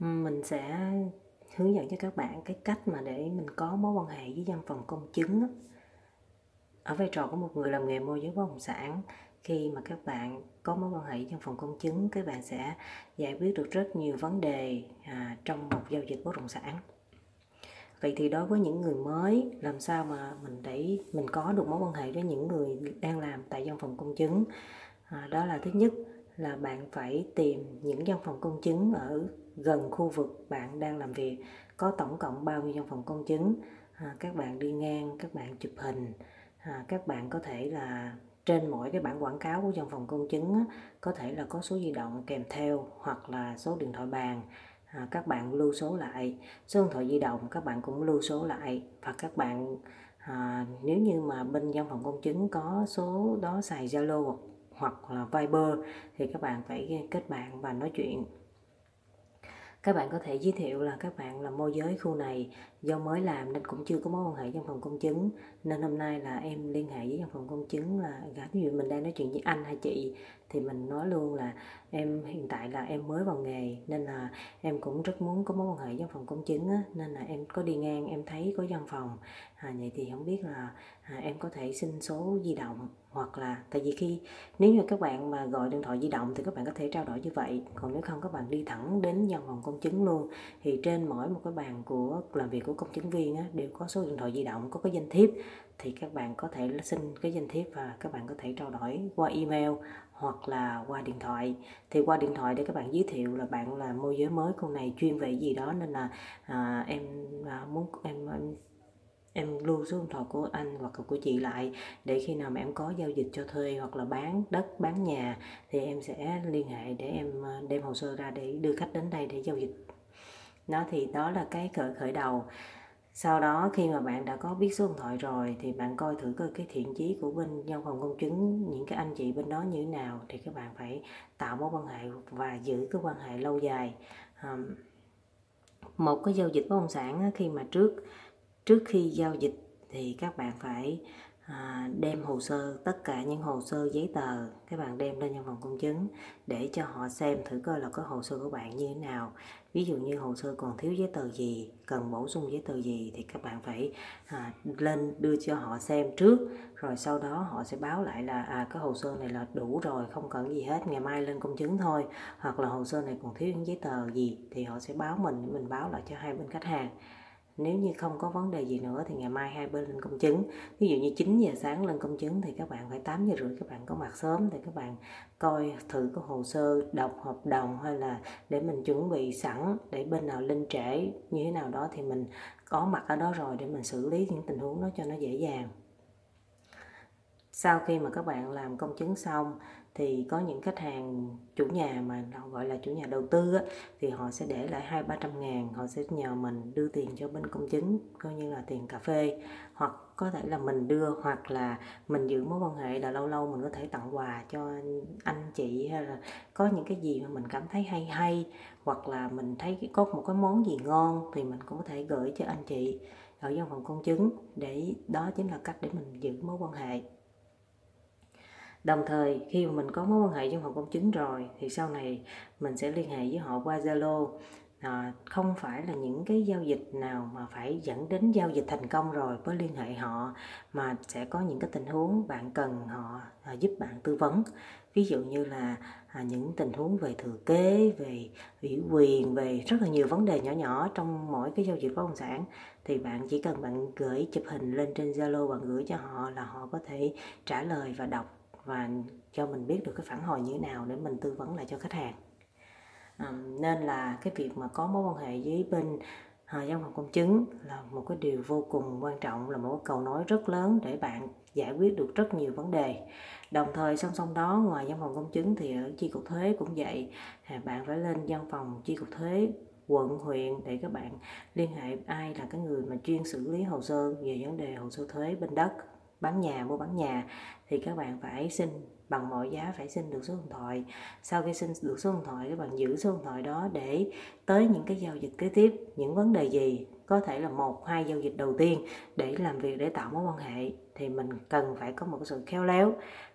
mình sẽ hướng dẫn cho các bạn cái cách mà để mình có mối quan hệ với văn phòng công chứng ở vai trò của một người làm nghề môi giới bất động sản khi mà các bạn có mối quan hệ với văn phòng công chứng các bạn sẽ giải quyết được rất nhiều vấn đề à, trong một giao dịch bất động sản. Vậy thì đối với những người mới làm sao mà mình để mình có được mối quan hệ với những người đang làm tại văn phòng công chứng? À, đó là thứ nhất là bạn phải tìm những văn phòng công chứng ở gần khu vực bạn đang làm việc. Có tổng cộng bao nhiêu văn phòng công chứng? À, các bạn đi ngang các bạn chụp hình. À, các bạn có thể là trên mỗi cái bản quảng cáo của văn phòng công chứng á, có thể là có số di động kèm theo hoặc là số điện thoại bàn. À, các bạn lưu số lại số điện thoại di động các bạn cũng lưu số lại và các bạn à, nếu như mà bên văn phòng công chứng có số đó xài Zalo hoặc là Viber thì các bạn phải kết bạn và nói chuyện. Các bạn có thể giới thiệu là các bạn là môi giới khu này do mới làm nên cũng chưa có mối quan hệ trong phòng công chứng. Nên hôm nay là em liên hệ với văn phòng công chứng là ví dụ mình đang nói chuyện với anh hay chị? Thì mình nói luôn là em hiện tại là em mới vào nghề nên là em cũng rất muốn có mối quan hệ trong phòng công chứng á, nên là em có đi ngang em thấy có văn phòng. À, vậy thì không biết là à, em có thể xin số di động hoặc là tại vì khi nếu như các bạn mà gọi điện thoại di động thì các bạn có thể trao đổi như vậy. Còn nếu không các bạn đi thẳng đến văn phòng công chứng luôn. Thì trên mỗi một cái bàn của làm việc của của công chứng viên á, đều có số điện thoại di động có cái danh thiếp thì các bạn có thể xin cái danh thiếp và các bạn có thể trao đổi qua email hoặc là qua điện thoại. Thì qua điện thoại để các bạn giới thiệu là bạn là môi giới mới con này chuyên về gì đó nên là à, em à, muốn em, em em lưu số điện thoại của anh hoặc của chị lại để khi nào mà em có giao dịch cho thuê hoặc là bán đất bán nhà thì em sẽ liên hệ để em à, đem hồ sơ ra để đưa khách đến đây để giao dịch nó thì đó là cái khởi khởi đầu. Sau đó khi mà bạn đã có biết số điện thoại rồi thì bạn coi thử coi cái thiện chí của bên nhân phòng công chứng, những cái anh chị bên đó như thế nào thì các bạn phải tạo mối quan hệ và giữ cái quan hệ lâu dài. Một cái giao dịch bất động sản khi mà trước trước khi giao dịch thì các bạn phải à, đem hồ sơ tất cả những hồ sơ giấy tờ các bạn đem lên văn phòng công chứng để cho họ xem thử coi là có hồ sơ của bạn như thế nào. Ví dụ như hồ sơ còn thiếu giấy tờ gì cần bổ sung giấy tờ gì thì các bạn phải à, lên đưa cho họ xem trước rồi sau đó họ sẽ báo lại là à cái hồ sơ này là đủ rồi không cần gì hết ngày mai lên công chứng thôi. Hoặc là hồ sơ này còn thiếu những giấy tờ gì thì họ sẽ báo mình mình báo lại cho hai bên khách hàng nếu như không có vấn đề gì nữa thì ngày mai hai bên lên công chứng. Ví dụ như 9 giờ sáng lên công chứng thì các bạn phải 8 giờ rưỡi các bạn có mặt sớm để các bạn coi thử cái hồ sơ, đọc hợp đồng hay là để mình chuẩn bị sẵn để bên nào lên trễ như thế nào đó thì mình có mặt ở đó rồi để mình xử lý những tình huống đó cho nó dễ dàng sau khi mà các bạn làm công chứng xong thì có những khách hàng chủ nhà mà họ gọi là chủ nhà đầu tư á, thì họ sẽ để lại hai ba trăm ngàn họ sẽ nhờ mình đưa tiền cho bên công chứng coi như là tiền cà phê. Hoặc có thể là mình đưa hoặc là mình giữ mối quan hệ là lâu lâu mình có thể tặng quà cho anh chị hay là có những cái gì mà mình cảm thấy hay hay hoặc là mình thấy có một cái món gì ngon thì mình cũng có thể gửi cho anh chị ở văn phòng công chứng. Để đó chính là cách để mình giữ mối quan hệ đồng thời khi mà mình có mối quan hệ với họ công chứng rồi thì sau này mình sẽ liên hệ với họ qua zalo. À, không phải là những cái giao dịch nào mà phải dẫn đến giao dịch thành công rồi mới liên hệ họ mà sẽ có những cái tình huống bạn cần họ à, giúp bạn tư vấn. Ví dụ như là à, những tình huống về thừa kế về ủy quyền về rất là nhiều vấn đề nhỏ nhỏ trong mỗi cái giao dịch bất động sản thì bạn chỉ cần bạn gửi chụp hình lên trên zalo và gửi cho họ là họ có thể trả lời và đọc và cho mình biết được cái phản hồi như thế nào để mình tư vấn lại cho khách hàng. À, nên là cái việc mà có mối quan hệ với bên à, văn phòng công chứng là một cái điều vô cùng quan trọng là một cái cầu nối rất lớn để bạn giải quyết được rất nhiều vấn đề. Đồng thời song song đó ngoài văn phòng công chứng thì ở chi cục thuế cũng vậy. À, bạn phải lên văn phòng chi cục thuế quận huyện để các bạn liên hệ ai là cái người mà chuyên xử lý hồ sơ về vấn đề hồ sơ thuế bên đất bán nhà, mua bán nhà, thì các bạn phải xin, bằng mọi giá phải xin được số điện thoại. Sau khi xin được số điện thoại, các bạn giữ số điện thoại đó để tới những cái giao dịch kế tiếp, những vấn đề gì có thể là một, hai giao dịch đầu tiên để làm việc để tạo mối quan hệ, thì mình cần phải có một sự khéo léo.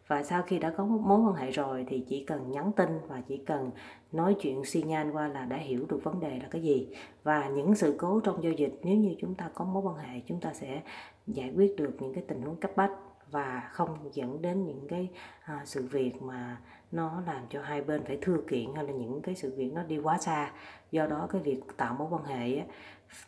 Và sau khi đã có mối quan hệ rồi thì chỉ cần nhắn tin và chỉ cần nói chuyện xi nhan qua là đã hiểu được vấn đề là cái gì. Và những sự cố trong giao dịch, nếu như chúng ta có mối quan hệ, chúng ta sẽ giải quyết được những cái tình huống cấp bách và không dẫn đến những cái à, sự việc mà nó làm cho hai bên phải thưa kiện hay là những cái sự việc nó đi quá xa. Do đó cái việc tạo mối quan hệ á,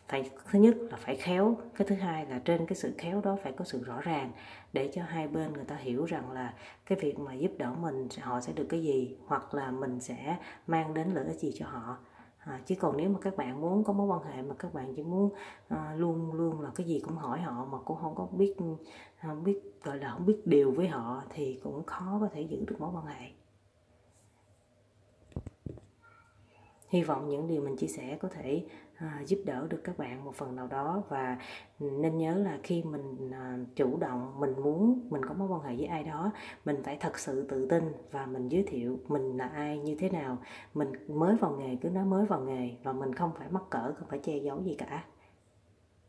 phải thứ nhất là phải khéo cái thứ hai là trên cái sự khéo đó phải có sự rõ ràng để cho hai bên người ta hiểu rằng là cái việc mà giúp đỡ mình họ sẽ được cái gì hoặc là mình sẽ mang đến lợi ích gì cho họ à, chứ còn nếu mà các bạn muốn có mối quan hệ mà các bạn chỉ muốn à, luôn luôn là cái gì cũng hỏi họ mà cũng không có biết không biết gọi là không biết điều với họ thì cũng khó có thể giữ được mối quan hệ. Hy vọng những điều mình chia sẻ có thể à, giúp đỡ được các bạn một phần nào đó và nên nhớ là khi mình à, chủ động mình muốn mình có mối quan hệ với ai đó mình phải thật sự tự tin và mình giới thiệu mình là ai như thế nào. Mình mới vào nghề cứ nói mới vào nghề và mình không phải mắc cỡ không phải che giấu gì cả.